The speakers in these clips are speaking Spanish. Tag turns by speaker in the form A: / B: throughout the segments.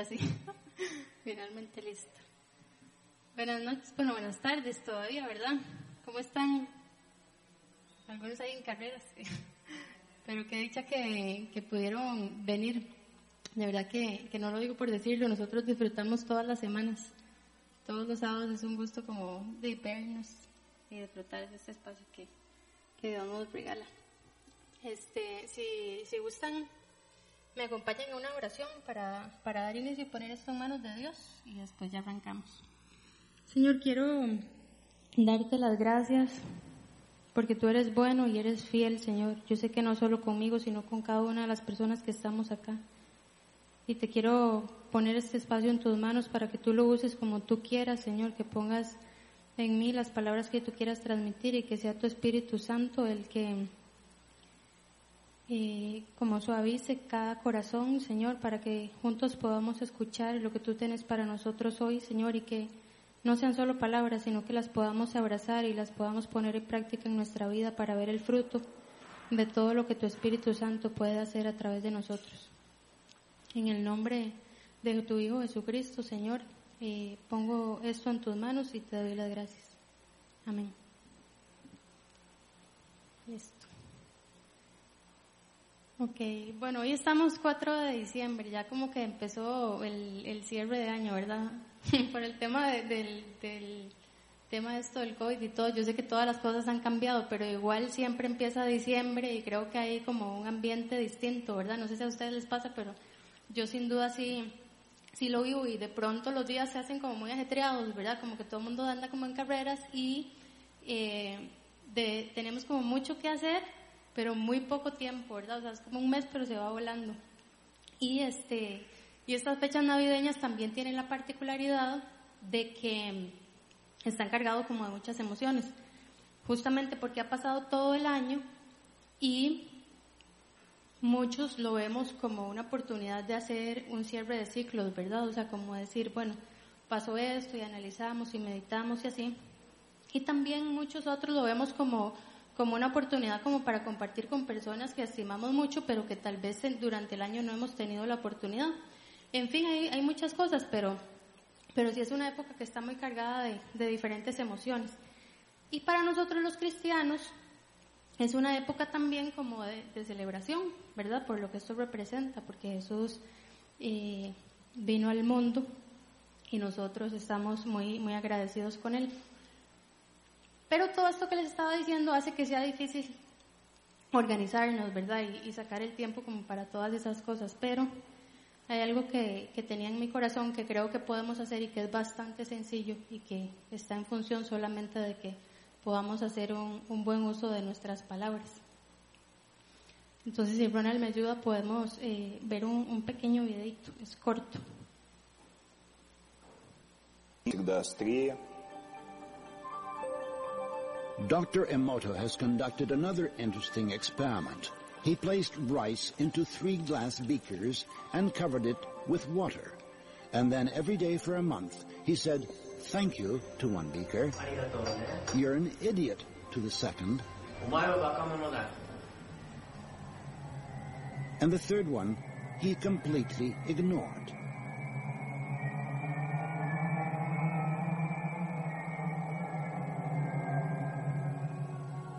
A: ahora. Finalmente listo. Buenas noches, bueno, buenas tardes todavía, ¿verdad? ¿Cómo están? Algunos ahí en carreras. Pero qué dicha que, que pudieron venir. De verdad que, que no lo digo por decirlo, nosotros disfrutamos todas las semanas. Todos los sábados es un gusto como de vernos y disfrutar de este espacio que, que Dios nos regala. Este, si, si gustan, me acompañan en una oración para, para dar inicio y poner esto en manos de Dios y después ya arrancamos. Señor, quiero darte las gracias porque tú eres bueno y eres fiel, Señor. Yo sé que no solo conmigo, sino con cada una de las personas que estamos acá. Y te quiero poner este espacio en tus manos para que tú lo uses como tú quieras, Señor, que pongas en mí las palabras que tú quieras transmitir y que sea tu Espíritu Santo el que eh, como suavice cada corazón, Señor, para que juntos podamos escuchar lo que tú tienes para nosotros hoy, Señor, y que no sean solo palabras, sino que las podamos abrazar y las podamos poner en práctica en nuestra vida para ver el fruto de todo lo que tu Espíritu Santo puede hacer a través de nosotros. En el nombre de tu Hijo Jesucristo, Señor, eh, pongo esto en tus manos y te doy las gracias. Amén. Ok, bueno, hoy estamos 4 de diciembre, ya como que empezó el, el cierre de año, ¿verdad? Por el tema del, del tema de esto del COVID y todo, yo sé que todas las cosas han cambiado, pero igual siempre empieza diciembre y creo que hay como un ambiente distinto, ¿verdad? No sé si a ustedes les pasa, pero yo sin duda sí, sí lo vivo y de pronto los días se hacen como muy ajetreados, ¿verdad? Como que todo el mundo anda como en carreras y eh, de, tenemos como mucho que hacer pero muy poco tiempo, ¿verdad? O sea, es como un mes, pero se va volando. Y este, y estas fechas navideñas también tienen la particularidad de que están cargados como de muchas emociones, justamente porque ha pasado todo el año y muchos lo vemos como una oportunidad de hacer un cierre de ciclos, ¿verdad? O sea, como decir, bueno, pasó esto y analizamos y meditamos y así. Y también muchos otros lo vemos como como una oportunidad como para compartir con personas que estimamos mucho, pero que tal vez durante el año no hemos tenido la oportunidad. En fin, hay, muchas cosas, pero, pero sí es una época que está muy cargada de, diferentes emociones. Y para nosotros los cristianos es una época también como de, de, celebración, ¿verdad? Por lo que esto representa, porque Jesús eh, vino al mundo y nosotros estamos muy, muy agradecidos con Él. Pero todo esto que les estaba diciendo hace que sea difícil organizarnos, ¿verdad? Y, sacar el tiempo como para todas esas cosas. Pero hay algo que, tenía en mi corazón que creo que podemos hacer y que es bastante sencillo y que está en función solamente de que podamos hacer un, buen uso de nuestras palabras. Entonces, si Ronald me ayuda, podemos eh, ver un, un pequeño videito, es corto.
B: Dr. Emoto has conducted another interesting experiment. He placed rice into three glass beakers and covered it with water. And then every day for a month, he said, thank you to one beaker. You're an idiot to the second. And the third one, he completely ignored.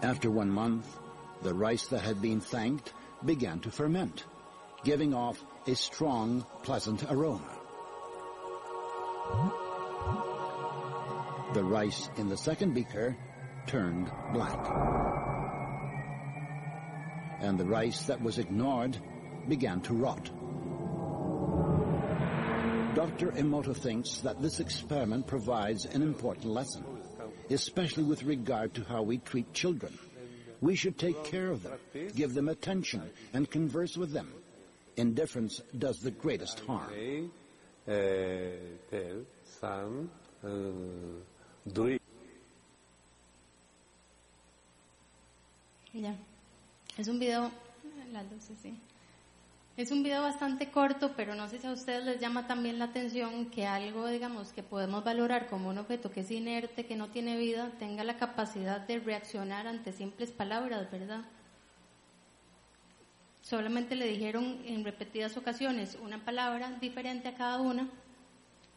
B: After one month, the rice that had been thanked began to ferment, giving off a strong, pleasant aroma. The rice in the second beaker turned black. And the rice that was ignored began to rot. Dr. Emoto thinks that this experiment provides an important lesson especially with regard to how we treat children. We should take care of them, give them attention, and converse with them. Indifference does the greatest harm.
A: Ya. Es un video, las luces, sí. Es un video bastante corto, pero no sé si a ustedes les llama también la atención que algo, digamos, que podemos valorar como un objeto que es inerte, que no tiene vida, tenga la capacidad de reaccionar ante simples palabras, ¿verdad? solamente le dijeron en repetidas ocasiones una palabra diferente a cada una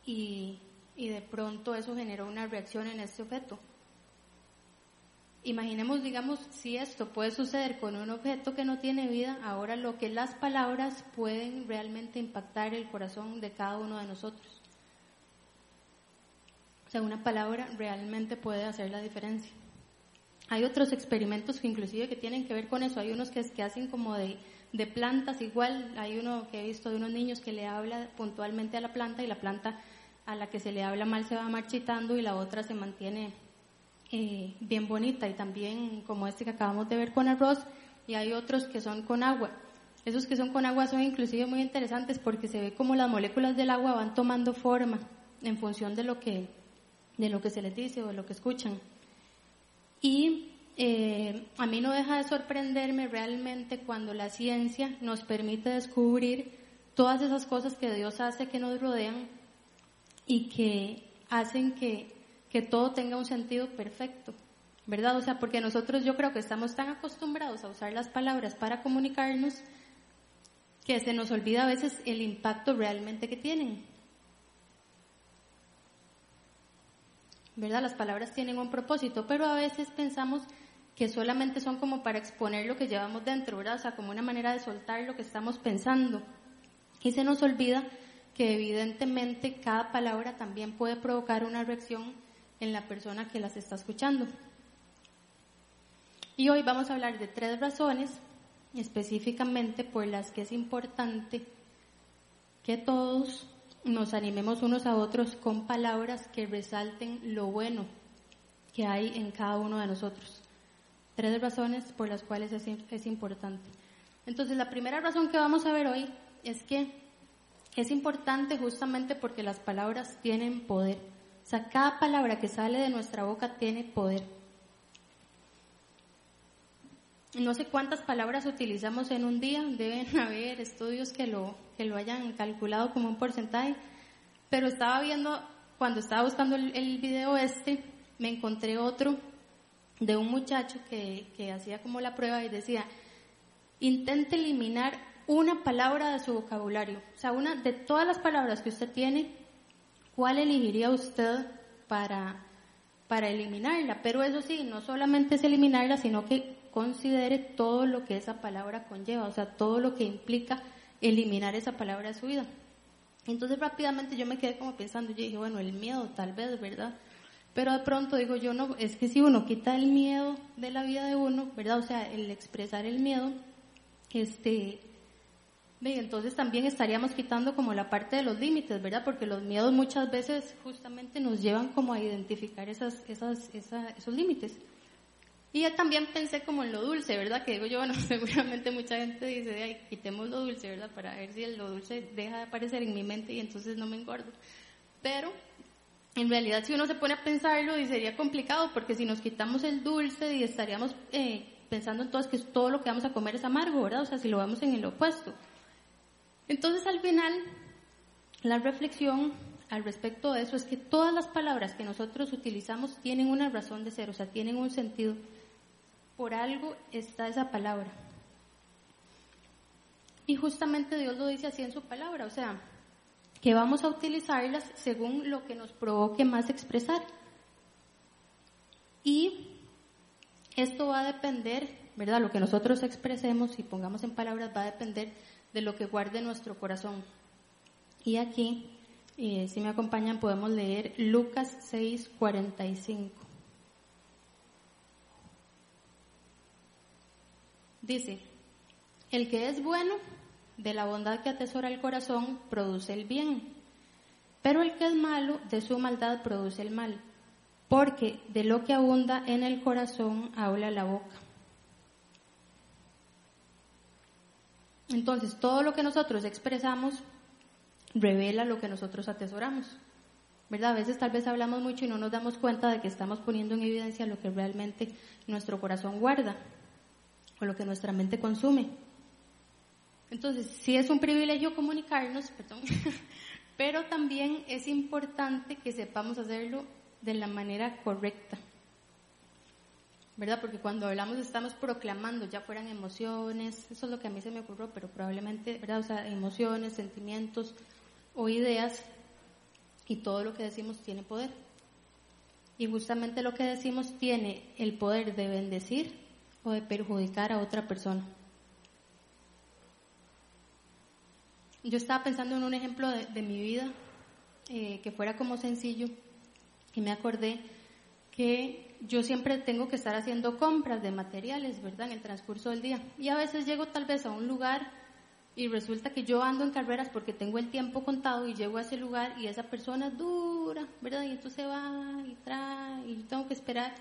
A: y, y de pronto eso generó una reacción en este objeto. Imaginemos, digamos, si esto puede suceder con un objeto que no tiene vida, ahora lo que las palabras pueden realmente impactar el corazón de cada uno de nosotros. O sea, una palabra realmente puede hacer la diferencia. Hay otros experimentos que inclusive que tienen que ver con eso. Hay unos que, hacen como de, de plantas igual. Hay uno que he visto de unos niños que le habla puntualmente a la planta y la planta a la que se le habla mal se va marchitando y la otra se mantiene eh, bien bonita y también como este que acabamos de ver con arroz y hay otros que son con agua. Esos que son con agua son inclusive muy interesantes porque se ve como las moléculas del agua van tomando forma en función de lo que, de lo que se les dice o de lo que escuchan. Y eh, a mí no deja de sorprenderme realmente cuando la ciencia nos permite descubrir todas esas cosas que Dios hace que nos rodean y que hacen que que todo tenga un sentido perfecto, ¿verdad? O sea, porque nosotros yo creo que estamos tan acostumbrados a usar las palabras para comunicarnos que se nos olvida a veces el impacto realmente que tienen. ¿Verdad? Las palabras tienen un propósito, pero a veces pensamos que solamente son como para exponer lo que llevamos dentro, ¿verdad? O sea, como una manera de soltar lo que estamos pensando. Y se nos olvida que evidentemente cada palabra también puede provocar una reacción en la persona que las está escuchando. Y hoy vamos a hablar de tres razones específicamente por las que es importante que todos nos animemos unos a otros con palabras que resalten lo bueno que hay en cada uno de nosotros. Tres razones por las cuales es, es importante. Entonces, la primera razón que vamos a ver hoy es que es importante justamente porque las palabras tienen poder. O sea, cada palabra que sale de nuestra boca tiene poder. No sé cuántas palabras utilizamos en un día, deben haber estudios que lo, que lo hayan calculado como un porcentaje, pero estaba viendo, cuando estaba buscando el, el video este, me encontré otro de un muchacho que, que hacía como la prueba y decía, intente eliminar una palabra de su vocabulario, o sea, una de todas las palabras que usted tiene, ¿cuál elegiría usted para, para eliminarla? Pero eso sí, no solamente es eliminarla, sino que considere todo lo que esa palabra conlleva, o sea, todo lo que implica eliminar esa palabra de su vida. Entonces rápidamente yo me quedé como pensando, yo dije, bueno, el miedo tal vez, ¿verdad? Pero de pronto digo yo, no, es que si uno quita el miedo de la vida de uno, ¿verdad? O sea, el expresar el miedo, este, entonces también estaríamos quitando como la parte de los límites, ¿verdad? Porque los miedos muchas veces justamente nos llevan como a identificar esas, esas, esos límites. Y ya también pensé como en lo dulce, ¿verdad? Que digo yo, bueno, seguramente mucha gente dice, ay, quitemos lo dulce, ¿verdad? Para ver si lo dulce deja de aparecer en mi mente y entonces no me engordo. Pero en realidad si uno se pone a pensarlo y sería complicado porque si nos quitamos el dulce y estaríamos eh, pensando entonces que todo lo que vamos a comer es amargo, ¿verdad? O sea, si lo vemos en el opuesto. Entonces al final, la reflexión al respecto de eso es que todas las palabras que nosotros utilizamos tienen una razón de ser, o sea, tienen un sentido. Por algo está esa palabra. Y justamente Dios lo dice así en su palabra, o sea, que vamos a utilizarlas según lo que nos provoque más expresar. Y esto va a depender, ¿verdad? Lo que nosotros expresemos y pongamos en palabras va a depender de lo que guarde nuestro corazón. Y aquí, eh, si me acompañan, podemos leer Lucas 6, 45. Dice, el que es bueno, de la bondad que atesora el corazón, produce el bien. Pero el que es malo, de su maldad produce el mal. Porque de lo que abunda en el corazón habla la boca. Entonces, todo lo que nosotros expresamos revela lo que nosotros atesoramos. ¿Verdad? A veces tal vez hablamos mucho y no nos damos cuenta de que estamos poniendo en evidencia lo que realmente nuestro corazón guarda o lo que nuestra mente consume. Entonces, sí es un privilegio comunicarnos, perdón, pero también es importante que sepamos hacerlo de la manera correcta. ¿Verdad? Porque cuando hablamos estamos proclamando, ya fueran emociones, eso es lo que a mí se me ocurrió, pero probablemente, ¿verdad? O sea, emociones, sentimientos o ideas y todo lo que decimos tiene poder. Y justamente lo que decimos tiene el poder de bendecir o de perjudicar a otra persona. Yo estaba pensando en un ejemplo de, mi vida eh, que fuera como sencillo y me acordé que yo siempre tengo que estar haciendo compras de materiales, ¿verdad? En el transcurso del día. Y a veces llego tal vez a un lugar y resulta que yo ando en carreras porque tengo el tiempo contado y llego a ese lugar y esa persona dura, ¿verdad? Y entonces va y trae y yo tengo que esperar.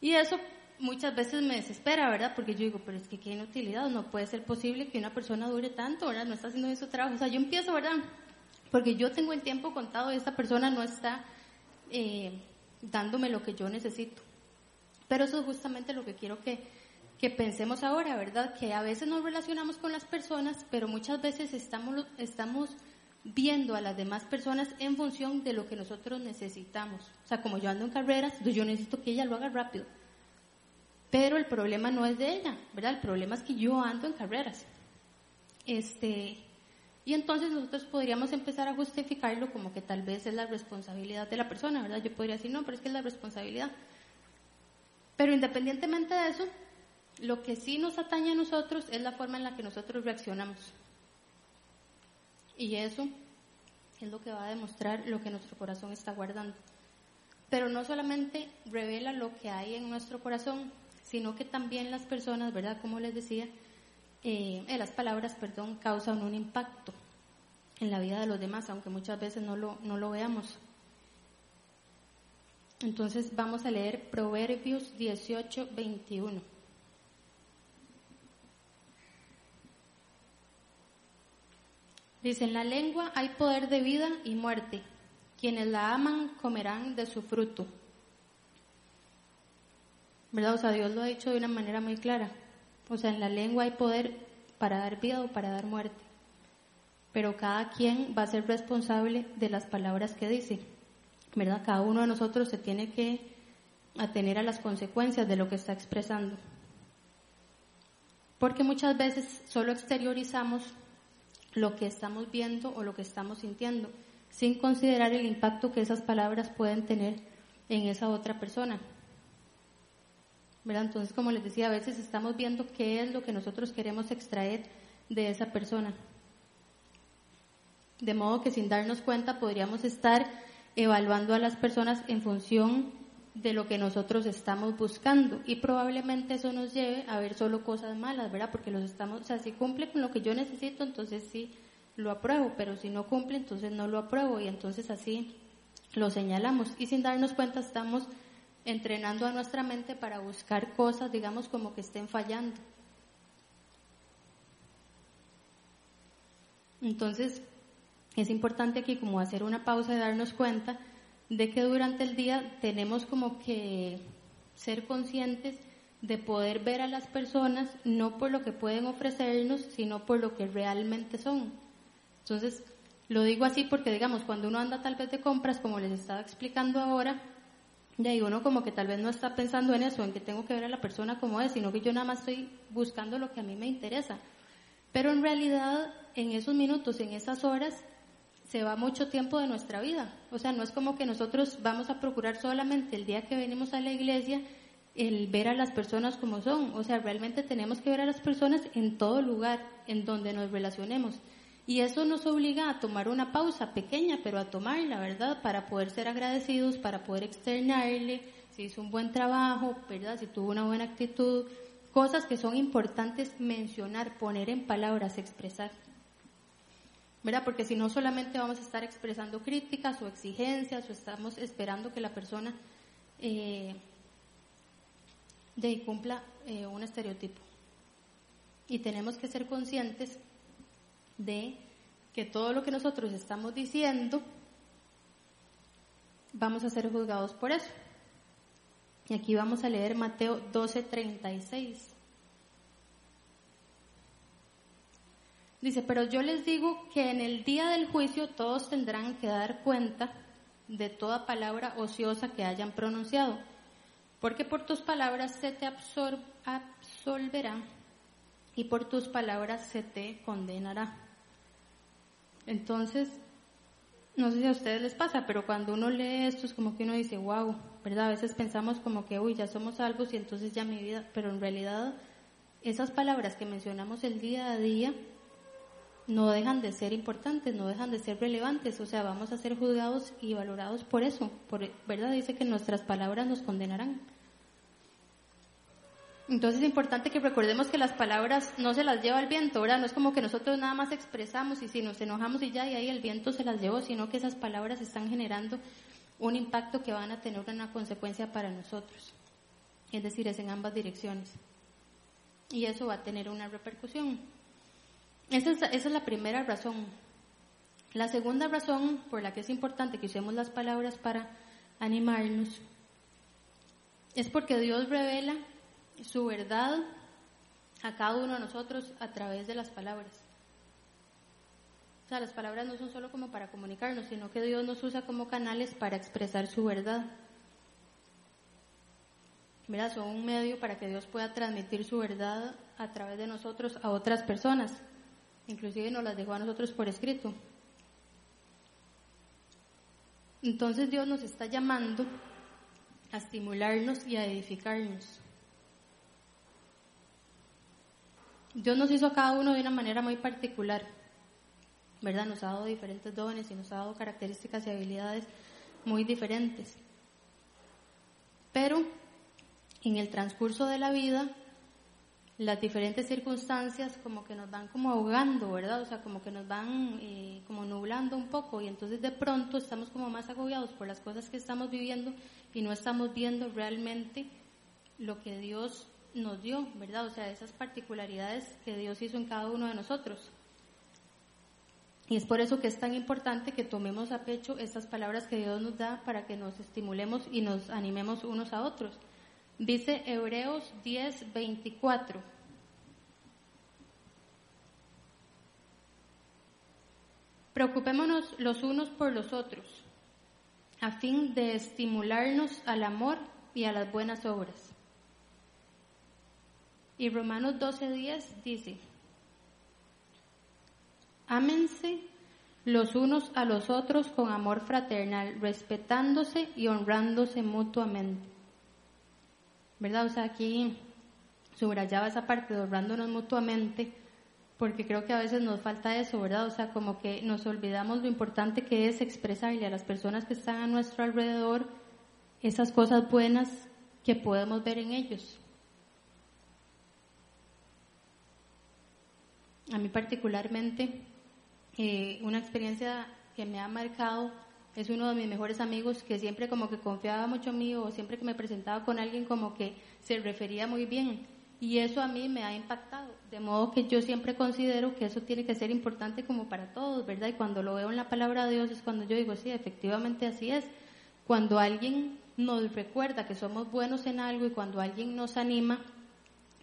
A: Y eso muchas veces me desespera, ¿verdad? Porque yo digo, pero es que qué inutilidad, no puede ser posible que una persona dure tanto, ¿verdad? No está haciendo bien su trabajo. O sea, yo empiezo, ¿verdad? Porque yo tengo el tiempo contado y esa persona no está eh, dándome lo que yo necesito. Pero eso es justamente lo que quiero que, que pensemos ahora, ¿verdad? Que a veces nos relacionamos con las personas, pero muchas veces estamos, estamos viendo a las demás personas en función de lo que nosotros necesitamos. O sea, como yo ando en carreras, yo necesito que ella lo haga rápido. Pero el problema no es de ella, ¿verdad? El problema es que yo ando en carreras. Este, y entonces nosotros podríamos empezar a justificarlo como que tal vez es la responsabilidad de la persona, ¿verdad? Yo podría decir, no, pero es que es la responsabilidad. Pero independientemente de eso, lo que sí nos atañe a nosotros es la forma en la que nosotros reaccionamos. Y eso es lo que va a demostrar lo que nuestro corazón está guardando. Pero no solamente revela lo que hay en nuestro corazón, sino que también las personas, ¿verdad? Como les decía, eh, las palabras, perdón, causan un impacto en la vida de los demás, aunque muchas veces no lo, no lo veamos. Entonces vamos a leer Proverbios 18, 21. Dice, en la lengua hay poder de vida y muerte. Quienes la aman comerán de su fruto. ¿Verdad? O sea, Dios lo ha dicho de una manera muy clara. O sea, en la lengua hay poder para dar vida o para dar muerte. Pero cada quien va a ser responsable de las palabras que dice. ¿Verdad? Cada uno de nosotros se tiene que atener a las consecuencias de lo que está expresando. Porque muchas veces solo exteriorizamos lo que estamos viendo o lo que estamos sintiendo, sin considerar el impacto que esas palabras pueden tener en esa otra persona. Entonces, como les decía, a veces estamos viendo qué es lo que nosotros queremos extraer de esa persona. De modo que sin darnos cuenta podríamos estar evaluando a las personas en función de lo que nosotros estamos buscando y probablemente eso nos lleve a ver solo cosas malas, ¿verdad? Porque los estamos, o sea, si cumple con lo que yo necesito, entonces sí lo apruebo, pero si no cumple, entonces no lo apruebo y entonces así lo señalamos y sin darnos cuenta estamos entrenando a nuestra mente para buscar cosas, digamos, como que estén fallando. Entonces, es importante aquí como hacer una pausa y darnos cuenta de que durante el día tenemos como que ser conscientes de poder ver a las personas no por lo que pueden ofrecernos, sino por lo que realmente son. Entonces, lo digo así porque, digamos, cuando uno anda tal vez de compras, como les estaba explicando ahora, de ahí uno como que tal vez no está pensando en eso, en que tengo que ver a la persona como es, sino que yo nada más estoy buscando lo que a mí me interesa. Pero en realidad, en esos minutos, en esas horas, se va mucho tiempo de nuestra vida. O sea, no es como que nosotros vamos a procurar solamente el día que venimos a la iglesia el ver a las personas como son. O sea, realmente tenemos que ver a las personas en todo lugar en donde nos relacionemos. Y eso nos obliga a tomar una pausa pequeña, pero a tomarla, ¿verdad? Para poder ser agradecidos, para poder externarle si hizo un buen trabajo, ¿verdad? Si tuvo una buena actitud. Cosas que son importantes mencionar, poner en palabras, expresar. ¿Verdad? Porque si no solamente vamos a estar expresando críticas o exigencias o estamos esperando que la persona eh, de cumpla eh, un estereotipo. Y tenemos que ser conscientes de que todo lo que nosotros estamos diciendo vamos a ser juzgados por eso. Y aquí vamos a leer Mateo 12:36. Dice, pero yo les digo que en el día del juicio todos tendrán que dar cuenta de toda palabra ociosa que hayan pronunciado. Porque por tus palabras se te absolverá y por tus palabras se te condenará. Entonces, no sé si a ustedes les pasa, pero cuando uno lee esto es como que uno dice, wow, ¿verdad? A veces pensamos como que, uy, ya somos salvos y entonces ya mi vida, pero en realidad esas palabras que mencionamos el día a día no dejan de ser importantes, no dejan de ser relevantes, o sea, vamos a ser juzgados y valorados por eso, por, ¿verdad? Dice que nuestras palabras nos condenarán. Entonces es importante que recordemos que las palabras no se las lleva el viento, ¿verdad? No es como que nosotros nada más expresamos y si nos enojamos y ya y ahí el viento se las llevó, sino que esas palabras están generando un impacto que van a tener una consecuencia para nosotros. Es decir, es en ambas direcciones. Y eso va a tener una repercusión. Esa es, esa es la primera razón. La segunda razón por la que es importante que usemos las palabras para animarnos es porque Dios revela su verdad a cada uno de nosotros a través de las palabras. O sea, las palabras no son solo como para comunicarnos, sino que Dios nos usa como canales para expresar su verdad. Mira, son un medio para que Dios pueda transmitir su verdad a través de nosotros a otras personas. Inclusive nos las dejó a nosotros por escrito. Entonces Dios nos está llamando a estimularnos y a edificarnos. Dios nos hizo a cada uno de una manera muy particular, ¿verdad? Nos ha dado diferentes dones y nos ha dado características y habilidades muy diferentes. Pero en el transcurso de la vida, las diferentes circunstancias como que nos van como ahogando, ¿verdad? O sea, como que nos van eh, como nublando un poco y entonces de pronto estamos como más agobiados por las cosas que estamos viviendo y no estamos viendo realmente lo que Dios nos dio, ¿verdad? O sea, esas particularidades que Dios hizo en cada uno de nosotros. Y es por eso que es tan importante que tomemos a pecho estas palabras que Dios nos da para que nos estimulemos y nos animemos unos a otros. Dice Hebreos 10, 24. Preocupémonos los unos por los otros, a fin de estimularnos al amor y a las buenas obras. Y Romanos 12:10 dice, ámense los unos a los otros con amor fraternal, respetándose y honrándose mutuamente. ¿Verdad? O sea, aquí subrayaba esa parte de honrándonos mutuamente, porque creo que a veces nos falta eso, ¿verdad? O sea, como que nos olvidamos lo importante que es expresarle a las personas que están a nuestro alrededor esas cosas buenas que podemos ver en ellos. A mí particularmente, eh, una experiencia que me ha marcado es uno de mis mejores amigos que siempre como que confiaba mucho en mí o siempre que me presentaba con alguien como que se refería muy bien. Y eso a mí me ha impactado, de modo que yo siempre considero que eso tiene que ser importante como para todos, ¿verdad? Y cuando lo veo en la palabra de Dios es cuando yo digo, sí, efectivamente así es. Cuando alguien nos recuerda que somos buenos en algo y cuando alguien nos anima,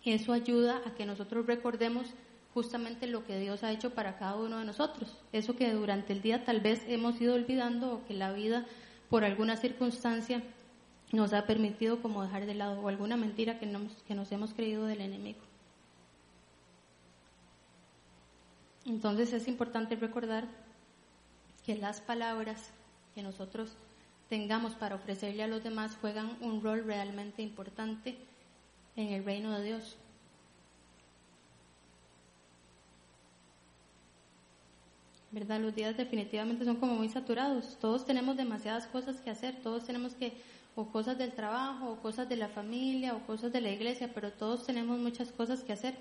A: eso ayuda a que nosotros recordemos justamente lo que Dios ha hecho para cada uno de nosotros. Eso que durante el día tal vez hemos ido olvidando o que la vida por alguna circunstancia nos ha permitido como dejar de lado o alguna mentira que nos, que nos hemos creído del enemigo. Entonces es importante recordar que las palabras que nosotros tengamos para ofrecerle a los demás juegan un rol realmente importante en el reino de Dios. ¿Verdad? Los días definitivamente son como muy saturados. Todos tenemos demasiadas cosas que hacer, todos tenemos que, o cosas del trabajo, o cosas de la familia, o cosas de la iglesia, pero todos tenemos muchas cosas que hacer.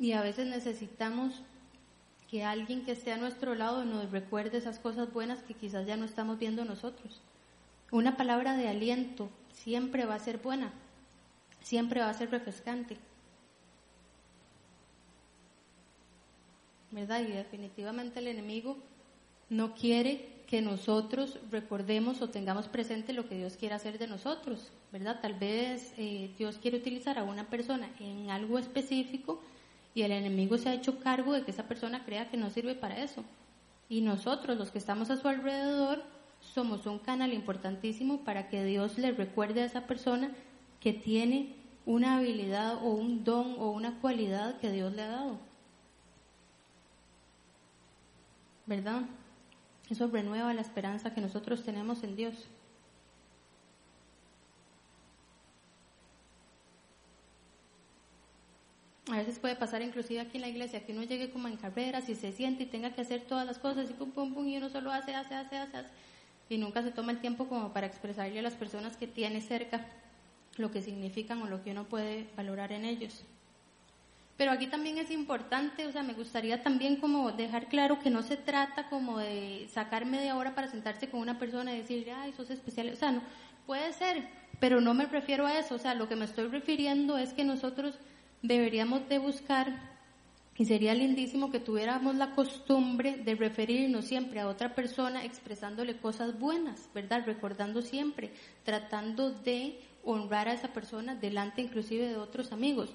A: Y a veces necesitamos que alguien que esté a nuestro lado nos recuerde esas cosas buenas que quizás ya no estamos viendo nosotros. Una palabra de aliento siempre va a ser buena, siempre va a ser refrescante. ¿Verdad? Y definitivamente el enemigo no quiere que nosotros recordemos o tengamos presente lo que Dios quiere hacer de nosotros, ¿verdad? Tal vez eh, Dios quiere utilizar a una persona en algo específico y el enemigo se ha hecho cargo de que esa persona crea que no sirve para eso. Y nosotros, los que estamos a su alrededor, somos un canal importantísimo para que Dios le recuerde a esa persona que tiene una habilidad o un don o una cualidad que Dios le ha dado. ¿Verdad? Eso renueva la esperanza que nosotros tenemos en Dios. A veces puede pasar inclusive aquí en la iglesia que uno llegue como en carreras y se siente y tenga que hacer todas las cosas y pum, pum, pum, y uno solo hace, hace, hace, hace, hace y nunca se toma el tiempo como para expresarle a las personas que tiene cerca lo que significan o lo que uno puede valorar en ellos. Pero aquí también es importante, o sea, me gustaría también como dejar claro que no se trata como de sacar media hora para sentarse con una persona y decirle, ay, sos especial, o sea, no, puede ser, pero no me refiero a eso, o sea, lo que me estoy refiriendo es que nosotros deberíamos de buscar, y sería lindísimo que tuviéramos la costumbre de referirnos siempre a otra persona expresándole cosas buenas, ¿verdad? Recordando siempre, tratando de honrar a esa persona delante inclusive de otros amigos.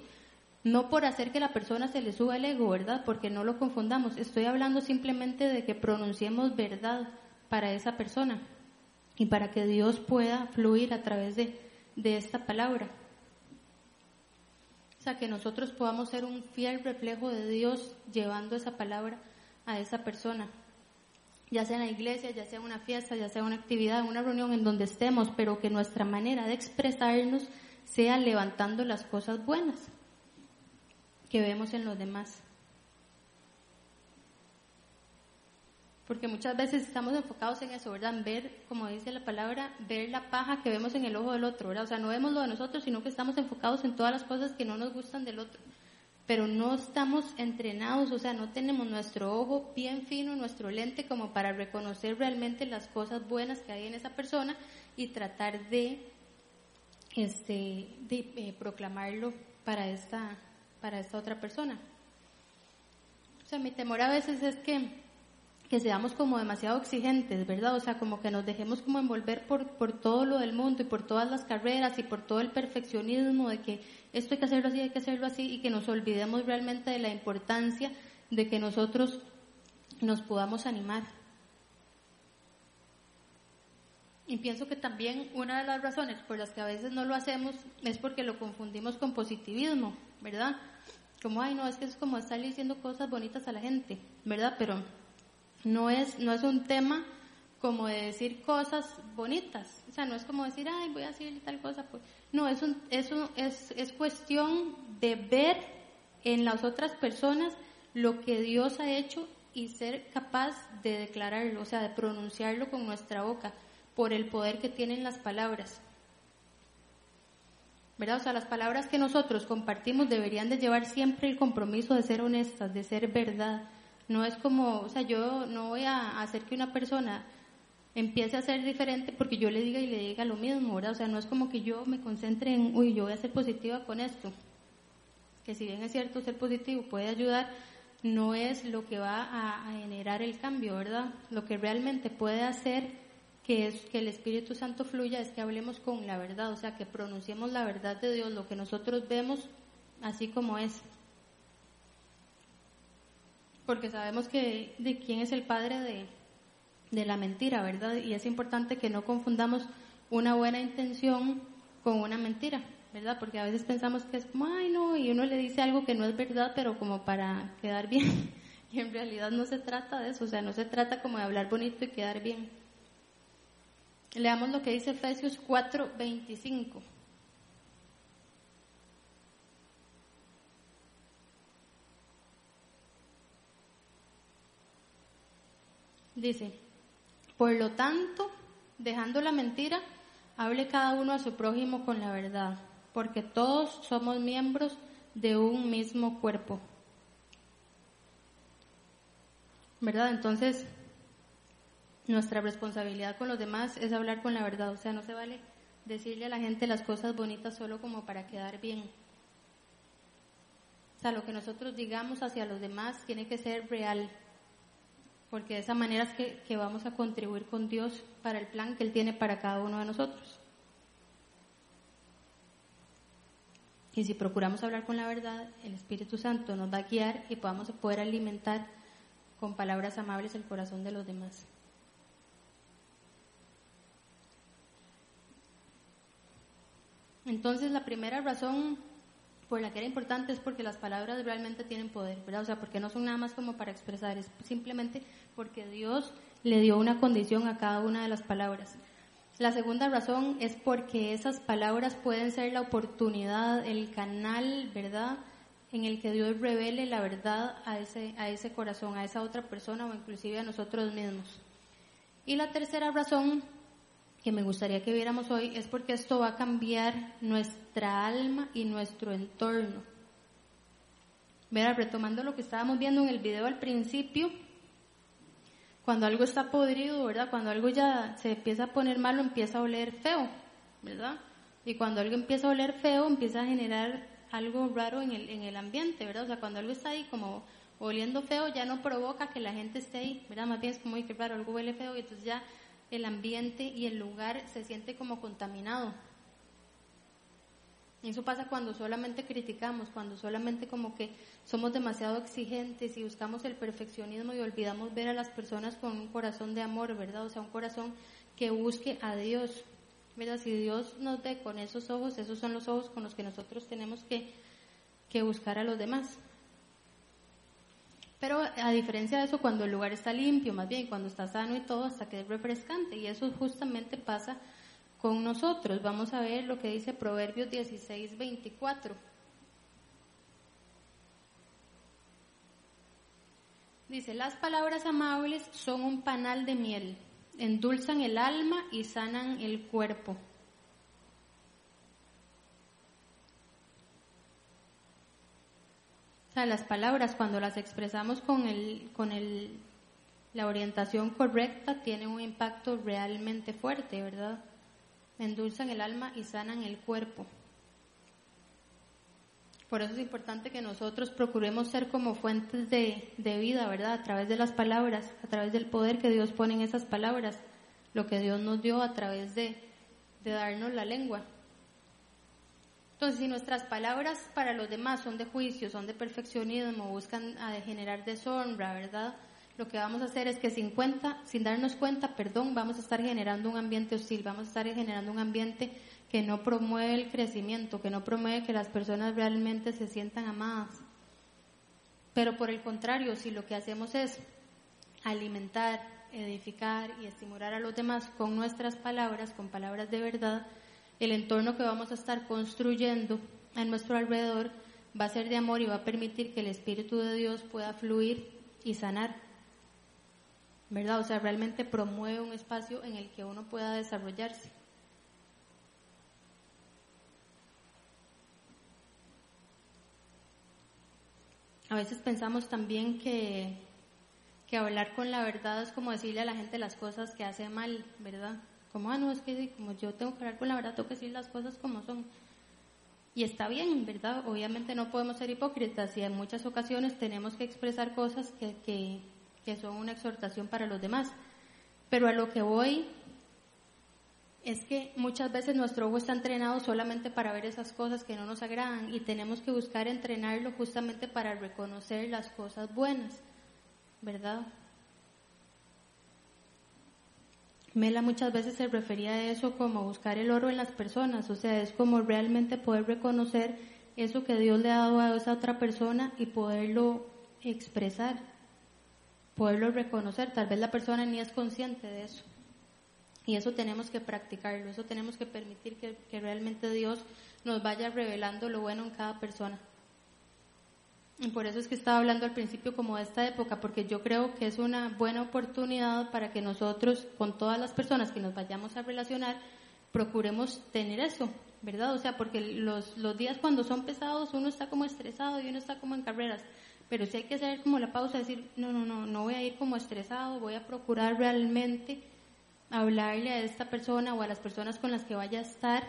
A: No por hacer que la persona se le suba el ego, ¿verdad? Porque no lo confundamos. Estoy hablando simplemente de que pronunciemos verdad para esa persona y para que Dios pueda fluir a través de, de esta palabra sea, que nosotros podamos ser un fiel reflejo de Dios llevando esa palabra a esa persona, ya sea en la iglesia, ya sea una fiesta, ya sea una actividad, una reunión en donde estemos, pero que nuestra manera de expresarnos sea levantando las cosas buenas que vemos en los demás. Porque muchas veces estamos enfocados en eso, ¿verdad? Ver, como dice la palabra, ver la paja que vemos en el ojo del otro, ¿verdad? O sea, no vemos lo de nosotros, sino que estamos enfocados en todas las cosas que no nos gustan del otro. Pero no estamos entrenados, o sea, no tenemos nuestro ojo bien fino, nuestro lente, como para reconocer realmente las cosas buenas que hay en esa persona y tratar de, este, de eh, proclamarlo para esta, para esta otra persona. O sea, mi temor a veces es que que seamos como demasiado exigentes, ¿verdad? O sea, como que nos dejemos como envolver por, por todo lo del mundo y por todas las carreras y por todo el perfeccionismo de que esto hay que hacerlo así, hay que hacerlo así y que nos olvidemos realmente de la importancia de que nosotros nos podamos animar. Y pienso que también una de las razones por las que a veces no lo hacemos es porque lo confundimos con positivismo, ¿verdad? Como, ay, no, es que es como estar diciendo cosas bonitas a la gente, ¿verdad? Pero no es, no es un tema como de decir cosas bonitas. O sea, no es como decir, ay, voy a decir tal cosa. Pues. No, es, un, es, es, es cuestión de ver en las otras personas lo que Dios ha hecho y ser capaz de declararlo, o sea, de pronunciarlo con nuestra boca, por el poder que tienen las palabras. ¿Verdad? O sea, las palabras que nosotros compartimos deberían de llevar siempre el compromiso de ser honestas, de ser verdad, no es como, o sea, yo no voy a hacer que una persona empiece a ser diferente porque yo le diga y le diga lo mismo, ¿verdad? O sea, no es como que yo me concentre en, uy, yo voy a ser positiva con esto. Que si bien es cierto, ser positivo puede ayudar, no es lo que va a, generar el cambio, ¿verdad? Lo que realmente puede hacer que, es, que el Espíritu Santo fluya es que hablemos con la verdad, o sea, que pronunciemos la verdad de Dios, lo que nosotros vemos así como es porque sabemos que de quién es el padre de, de la mentira, ¿verdad? Y es importante que no confundamos una buena intención con una mentira, ¿verdad? Porque a veces pensamos que es ay, no, y uno le dice algo que no es verdad, pero como para quedar bien. Y en realidad no se trata de eso, o sea, no se trata como de hablar bonito y quedar bien. Leamos lo que dice Efesios 4:25. Dice, por lo tanto, dejando la mentira, hable cada uno a su prójimo con la verdad, porque todos somos miembros de un mismo cuerpo. ¿Verdad? Entonces, nuestra responsabilidad con los demás es hablar con la verdad, o sea, no se vale decirle a la gente las cosas bonitas solo como para quedar bien. O sea, lo que nosotros digamos hacia los demás tiene que ser real, porque de esa manera es que, que vamos a contribuir con Dios para el plan que Él tiene para cada uno de nosotros. Y si procuramos hablar con la verdad, el Espíritu Santo nos va a guiar y podamos poder alimentar con palabras amables el corazón de los demás. Entonces, la primera razón por la que era importante es porque las palabras realmente tienen poder, ¿verdad? O sea, porque no son nada más como para expresar, es simplemente porque Dios le dio una condición a cada una de las palabras. La segunda razón es porque esas palabras pueden ser la oportunidad, el canal, ¿verdad? En el que Dios revele la verdad a ese, a ese corazón, a esa otra persona o inclusive a nosotros mismos. Y la tercera razón que me gustaría que viéramos hoy es porque esto va a cambiar nuestra alma y nuestro entorno. Verá, retomando lo que estábamos viendo en el video al principio, cuando algo está podrido, ¿verdad? Cuando algo ya se empieza a poner malo, empieza a oler feo, ¿verdad? Y cuando algo empieza a oler feo, empieza a generar algo raro en el, en el ambiente, ¿verdad? O sea, cuando algo está ahí como oliendo feo, ya no provoca que la gente esté ahí, ¿verdad? Más bien es como, que raro, algo huele feo y entonces ya el ambiente y el lugar se siente como contaminado. Eso pasa cuando solamente criticamos, cuando solamente como que somos demasiado exigentes y buscamos el perfeccionismo y olvidamos ver a las personas con un corazón de amor, ¿verdad? O sea, un corazón que busque a Dios, ¿verdad? Si Dios nos ve con esos ojos, esos son los ojos con los que nosotros tenemos que, que buscar a los demás. Pero a diferencia de eso, cuando el lugar está limpio, más bien cuando está sano y todo, hasta que es refrescante. Y eso justamente pasa con nosotros. Vamos a ver lo que dice Proverbios 16, 24. Dice, las palabras amables son un panal de miel, endulzan el alma y sanan el cuerpo. Las palabras cuando las expresamos con, el, con el, la orientación correcta tienen un impacto realmente fuerte, ¿verdad? Endulzan el alma y sanan el cuerpo. Por eso es importante que nosotros procuremos ser como fuentes de, de, vida, ¿verdad? A través de las palabras, a través del poder que Dios pone en esas palabras, lo que Dios nos dio a través de, de darnos la lengua. Entonces, si nuestras palabras para los demás son de juicio, son de perfeccionismo, buscan a generar deshonra, ¿verdad? Lo que vamos a hacer es que sin cuenta, sin darnos cuenta, perdón, vamos a estar generando un ambiente hostil, vamos a estar generando un ambiente que no promueve el crecimiento, que no promueve que las personas realmente se sientan amadas. Pero por el contrario, si lo que hacemos es alimentar, edificar y estimular a los demás con nuestras palabras, con palabras de verdad, el entorno que vamos a estar construyendo a nuestro alrededor va a ser de amor y va a permitir que el Espíritu de Dios pueda fluir y sanar. ¿Verdad? O sea, realmente promueve un espacio en el que uno pueda desarrollarse. A veces pensamos también que, que hablar con la verdad es como decirle a la gente las cosas que hace mal, ¿verdad? Como, ah, no, es que como yo tengo que hablar con la verdad, tengo que decir las cosas como son. Y está bien, ¿verdad? Obviamente no podemos ser hipócritas y en muchas ocasiones tenemos que expresar cosas que, que, que son una exhortación para los demás. Pero a lo que voy es que muchas veces nuestro ojo está entrenado solamente para ver esas cosas que no nos agradan y tenemos que buscar entrenarlo justamente para reconocer las cosas buenas, ¿verdad? Mela muchas veces se refería a eso como buscar el oro en las personas, o sea, es como realmente poder reconocer eso que Dios le ha dado a esa otra persona y poderlo expresar, poderlo reconocer. Tal vez la persona ni es consciente de eso. Y eso tenemos que practicarlo, eso tenemos que permitir que, que realmente Dios nos vaya revelando lo bueno en cada persona. Y por eso es que estaba hablando al principio como de esta época, porque yo creo que es una buena oportunidad para que nosotros, con todas las personas que nos vayamos a relacionar, procuremos tener eso, ¿verdad? O sea, porque los, los días cuando son pesados uno está como estresado y uno está como en carreras, pero sí hay que hacer como la pausa, decir, no, no, no, no voy a ir como estresado, voy a procurar realmente hablarle a esta persona o a las personas con las que vaya a estar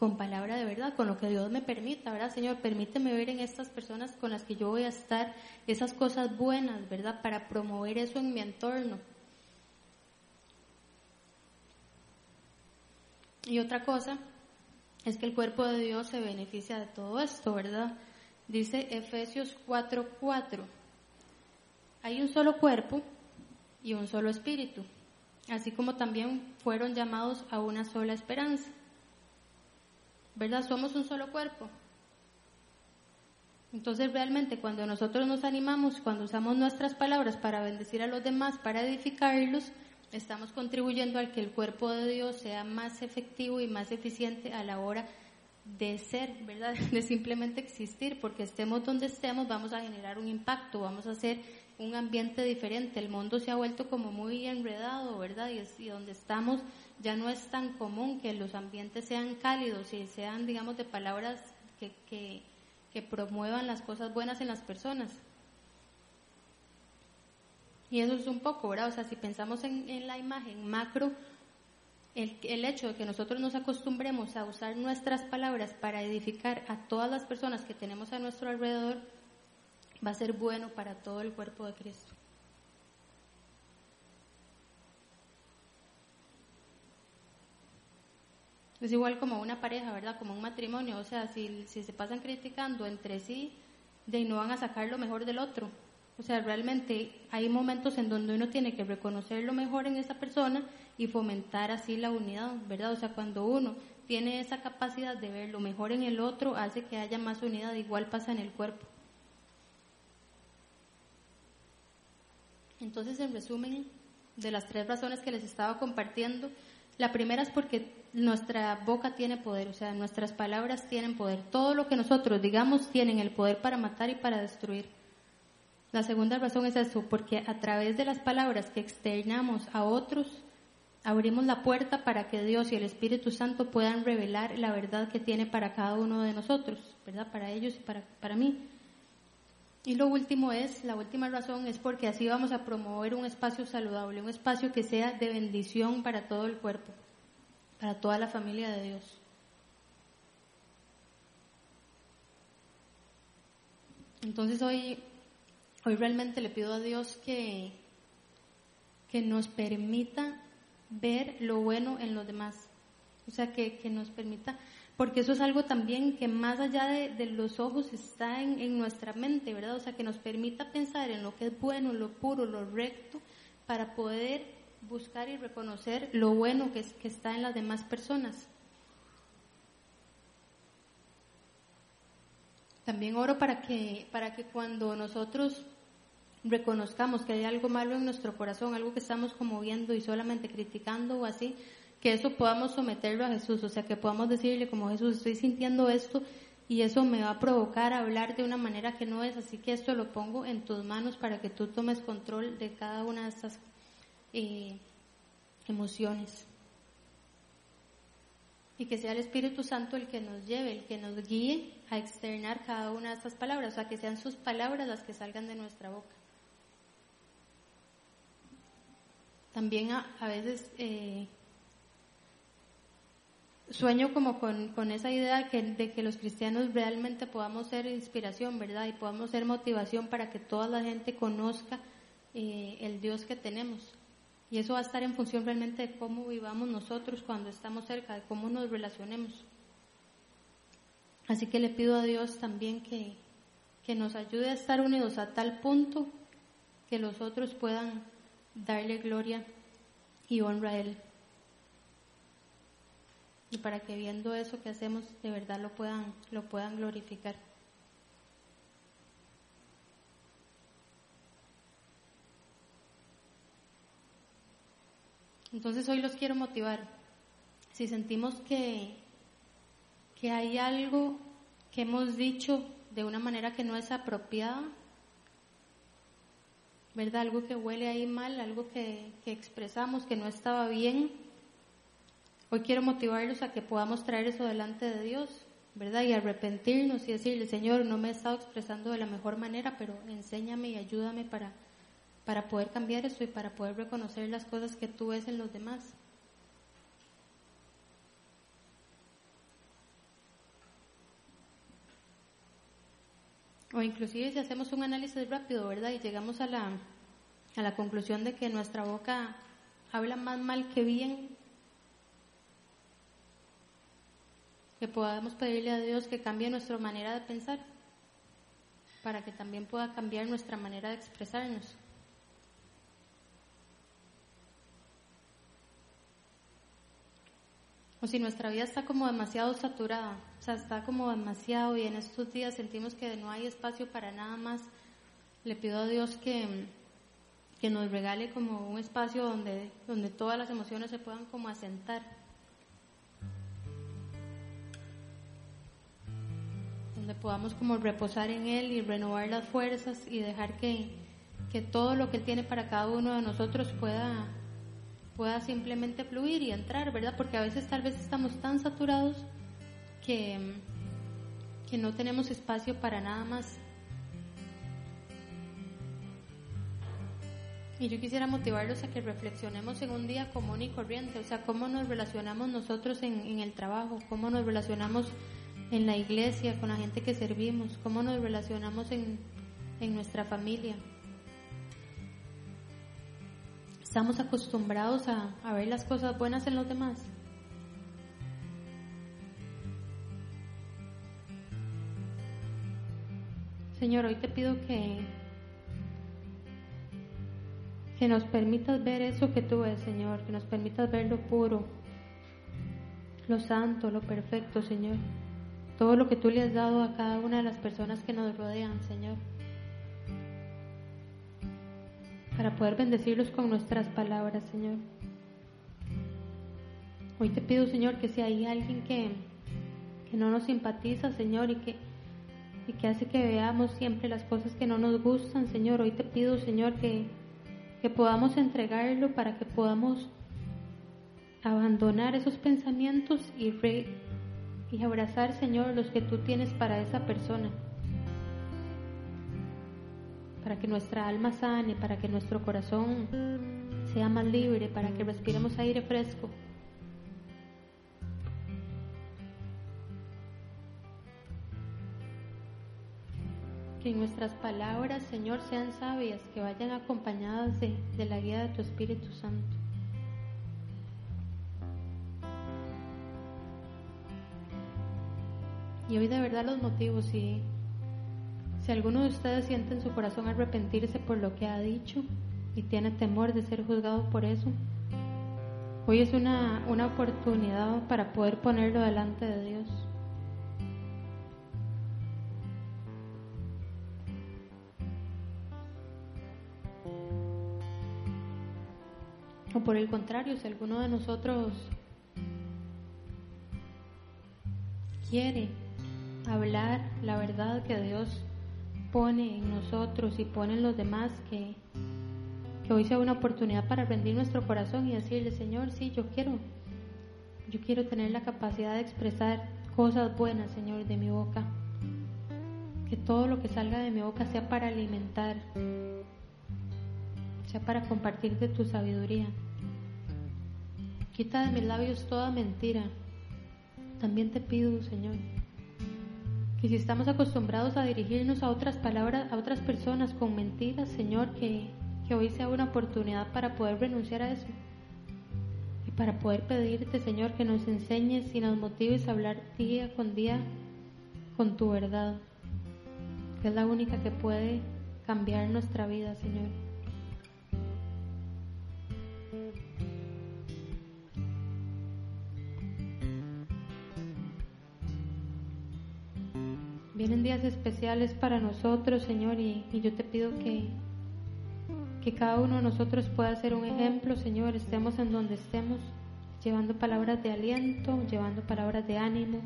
A: con palabra de verdad, con lo que Dios me permita, ¿verdad? Señor, permíteme ver en estas personas con las que yo voy a estar esas cosas buenas, ¿verdad? Para promover eso en mi entorno. Y otra cosa es que el cuerpo de Dios se beneficia de todo esto, ¿verdad? Dice Efesios 4:4. Hay un solo cuerpo y un solo espíritu, así como también fueron llamados a una sola esperanza. ¿Verdad? Somos un solo cuerpo. Entonces realmente cuando nosotros nos animamos, cuando usamos nuestras palabras para bendecir a los demás, para edificarlos, estamos contribuyendo al que el cuerpo de Dios sea más efectivo y más eficiente a la hora de ser, ¿verdad? De simplemente existir, porque estemos donde estemos, vamos a generar un impacto, vamos a hacer un ambiente diferente. El mundo se ha vuelto como muy enredado, ¿verdad? Y, y donde estamos ya no es tan común que los ambientes sean cálidos y sean, digamos, de palabras que, que promuevan las cosas buenas en las personas. Y eso es un poco, ¿verdad? O sea, si pensamos en, la imagen macro, el, el, hecho de que nosotros nos acostumbremos a usar nuestras palabras para edificar a todas las personas que tenemos a nuestro alrededor, va a ser bueno para todo el cuerpo de Cristo. Es igual como una pareja, ¿verdad? Como un matrimonio. O sea, si, si se pasan criticando entre sí, de no van a sacar lo mejor del otro. O sea, realmente hay momentos en donde uno tiene que reconocer lo mejor en esa persona y fomentar así la unidad, ¿verdad? O sea, cuando uno tiene esa capacidad de ver lo mejor en el otro, hace que haya más unidad. Igual pasa en el cuerpo. Entonces, en resumen, de las tres razones que les estaba compartiendo, la primera es porque nuestra boca tiene poder, o sea, nuestras palabras tienen poder. Todo lo que nosotros digamos tienen el poder para matar y para destruir. La segunda razón es eso, porque a través de las palabras que externamos a otros, abrimos la puerta para que Dios y el Espíritu Santo puedan revelar la verdad que tiene para cada uno de nosotros, ¿verdad? Para ellos y para, para mí. Y lo último es, la última razón es porque así vamos a promover un espacio saludable, un espacio que sea de bendición para todo el cuerpo para toda la familia de Dios. Entonces hoy, hoy realmente le pido a Dios que, que nos permita ver lo bueno en los demás. O sea, que, que nos permita, porque eso es algo también que más allá de, los ojos está en, en, nuestra mente, ¿verdad? O sea, que nos permita pensar en lo que es bueno, lo puro, lo recto, para poder buscar y reconocer lo bueno que, que está en las demás personas. También oro para que, para que cuando nosotros reconozcamos que hay algo malo en nuestro corazón, algo que estamos como viendo y solamente criticando o así, que eso podamos someterlo a Jesús, o sea, que podamos decirle como Jesús, estoy sintiendo esto y eso me va a provocar a hablar de una manera que no es, así que esto lo pongo en tus manos para que tú tomes control de cada una de estas eh, emociones. Y que sea el Espíritu Santo el que nos lleve, el que nos guíe a externar cada una de estas palabras, o sea, que sean sus palabras las que salgan de nuestra boca. También a, veces eh, sueño como con, esa idea de que los cristianos realmente podamos ser inspiración, ¿verdad? Y podamos ser motivación para que toda la gente conozca eh, el Dios que tenemos. Y eso va a estar en función realmente de cómo vivamos nosotros cuando estamos cerca, de cómo nos relacionemos. Así que le pido a Dios también que, que nos ayude a estar unidos a tal punto que los otros puedan darle gloria y honra a Él. Y para que viendo eso que hacemos de verdad lo puedan, lo puedan glorificar. Entonces hoy los quiero motivar. Si sentimos que, que hay algo que hemos dicho de una manera que no es apropiada, ¿verdad? Algo que huele ahí mal, algo que, que expresamos que no estaba bien. Hoy quiero motivarlos a que podamos traer eso delante de Dios, ¿verdad? Y arrepentirnos y decirle, Señor, no me he estado expresando de la mejor manera, pero enséñame y ayúdame para para poder cambiar eso y para poder reconocer las cosas que tú ves en los demás. O inclusive si hacemos un análisis rápido, ¿verdad? Y llegamos a la, a la conclusión de que nuestra boca habla más mal que bien, que podamos pedirle a Dios que cambie nuestra manera de pensar, para que también pueda cambiar nuestra manera de expresarnos. o si nuestra vida está como demasiado saturada, o sea, está como demasiado y en estos días sentimos que no hay espacio para nada más, le pido a Dios que, que nos regale como un espacio donde, donde todas las emociones se puedan como asentar. Podamos como reposar en Él y renovar las fuerzas y dejar que, que todo lo que Él tiene para cada uno de nosotros pueda, pueda simplemente fluir y entrar, ¿verdad? Porque a veces tal vez estamos tan saturados que, que no tenemos espacio para nada más. Y yo quisiera motivarlos a que reflexionemos en un día común y corriente, o sea, cómo nos relacionamos nosotros en, en, el trabajo, cómo nos relacionamos en la iglesia, con la gente que servimos, cómo nos relacionamos en, en nuestra familia. Estamos acostumbrados a, a ver las cosas buenas en los demás. Señor, hoy te pido que, que nos permitas ver eso que tú ves, Señor, que nos permitas ver lo puro, lo santo, lo perfecto, Señor. Todo lo que tú le has dado a cada una de las personas que nos rodean, Señor. Para poder bendecirlos con nuestras palabras, Señor. Hoy te pido, Señor, que si hay alguien que, que no nos simpatiza, Señor, y que y que hace que veamos siempre las cosas que no nos gustan, Señor. Hoy te pido, Señor, que, que podamos entregarlo para que podamos abandonar esos pensamientos y, re, y abrazar, Señor, los que tú tienes para esa persona. Para que nuestra alma sane, para que nuestro corazón sea más libre, para que respiremos aire fresco. Que nuestras palabras, Señor, sean sabias, que vayan acompañadas de, de la guía de tu Espíritu Santo. Y hoy de verdad los motivos, si, si alguno de ustedes siente en su corazón arrepentirse por lo que ha dicho y tiene temor de ser juzgado por eso, hoy es una, una oportunidad para poder ponerlo delante de Dios. O por el contrario, si alguno de nosotros quiere hablar la verdad que Dios pone en nosotros y pone en los demás, que, hoy sea una oportunidad para rendir nuestro corazón y decirle, Señor, sí, yo quiero, yo quiero tener la capacidad de expresar cosas buenas, Señor, de mi boca. Que todo lo que salga de mi boca sea para alimentar, sea para compartir de tu sabiduría. Quita de mis labios toda mentira. También te pido, Señor, que si estamos acostumbrados a dirigirnos a otras palabras, a otras personas con mentiras, Señor, que, que hoy sea una oportunidad para poder renunciar a eso. Y para poder pedirte, Señor, que nos enseñes y nos motives a hablar día con día con tu verdad, que es la única que puede cambiar nuestra vida, Señor. Vienen días especiales para nosotros, Señor, y, yo te pido que, que cada uno de nosotros pueda ser un ejemplo, Señor, estemos en donde estemos, llevando palabras de aliento, llevando palabras de ánimo,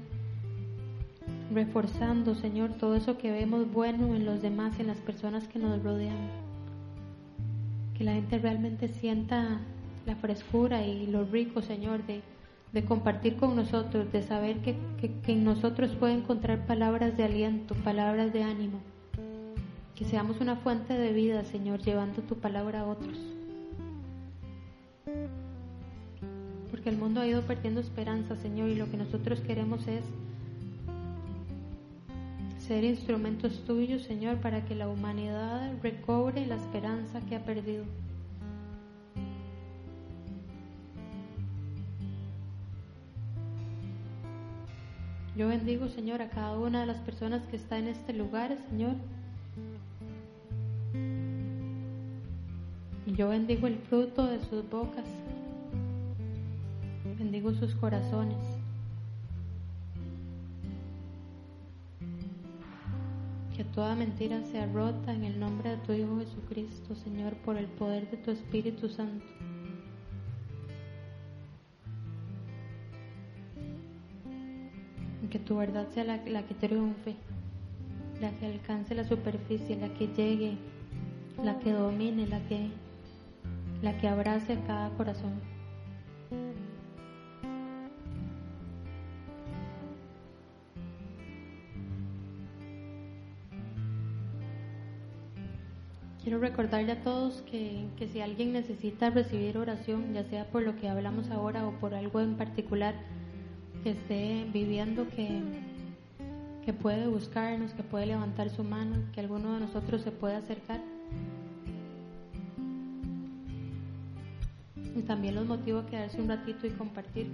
A: reforzando, Señor, todo eso que vemos bueno en los demás, en las personas que nos rodean. Que la gente realmente sienta la frescura y lo rico, Señor, de de compartir con nosotros, de saber que, en nosotros puede encontrar palabras de aliento, palabras de ánimo. Que seamos una fuente de vida, Señor, llevando tu palabra a otros. Porque el mundo ha ido perdiendo esperanza, Señor, y lo que nosotros queremos es ser instrumentos tuyos, Señor, para que la humanidad recobre la esperanza que ha perdido. Yo bendigo, Señor, a cada una de las personas que está en este lugar, Señor. Y yo bendigo el fruto de sus bocas. Bendigo sus corazones. Que toda mentira sea rota en el nombre de tu Hijo Jesucristo, Señor, por el poder de tu Espíritu Santo. Tu verdad sea la, la que triunfe, la que alcance la superficie, la que llegue, la que domine, la que, la que abrace cada corazón. Quiero recordarle a todos que, que, si alguien necesita recibir oración, ya sea por lo que hablamos ahora o por algo en particular que esté viviendo, que, que puede buscarnos, que puede levantar su mano, que alguno de nosotros se pueda acercar. Y también los motivo a quedarse un ratito y compartir.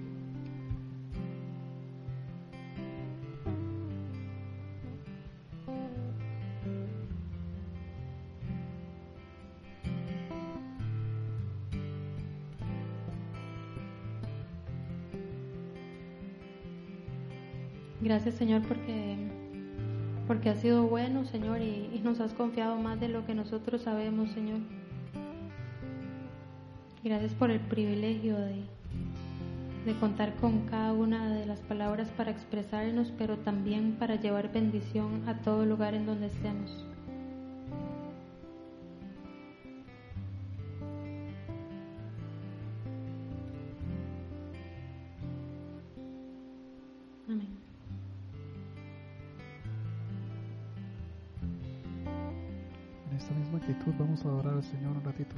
A: Gracias Señor porque, porque has sido bueno Señor y, y, nos has confiado más de lo que nosotros sabemos Señor. Gracias por el privilegio de, de contar con cada una de las palabras para expresarnos, pero también para llevar bendición a todo lugar en donde estemos.
C: Señor un ratito.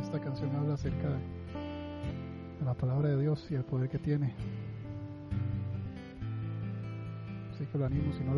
C: Esta canción habla acerca de la palabra de Dios y el poder que tiene. Así que lo animo, si no la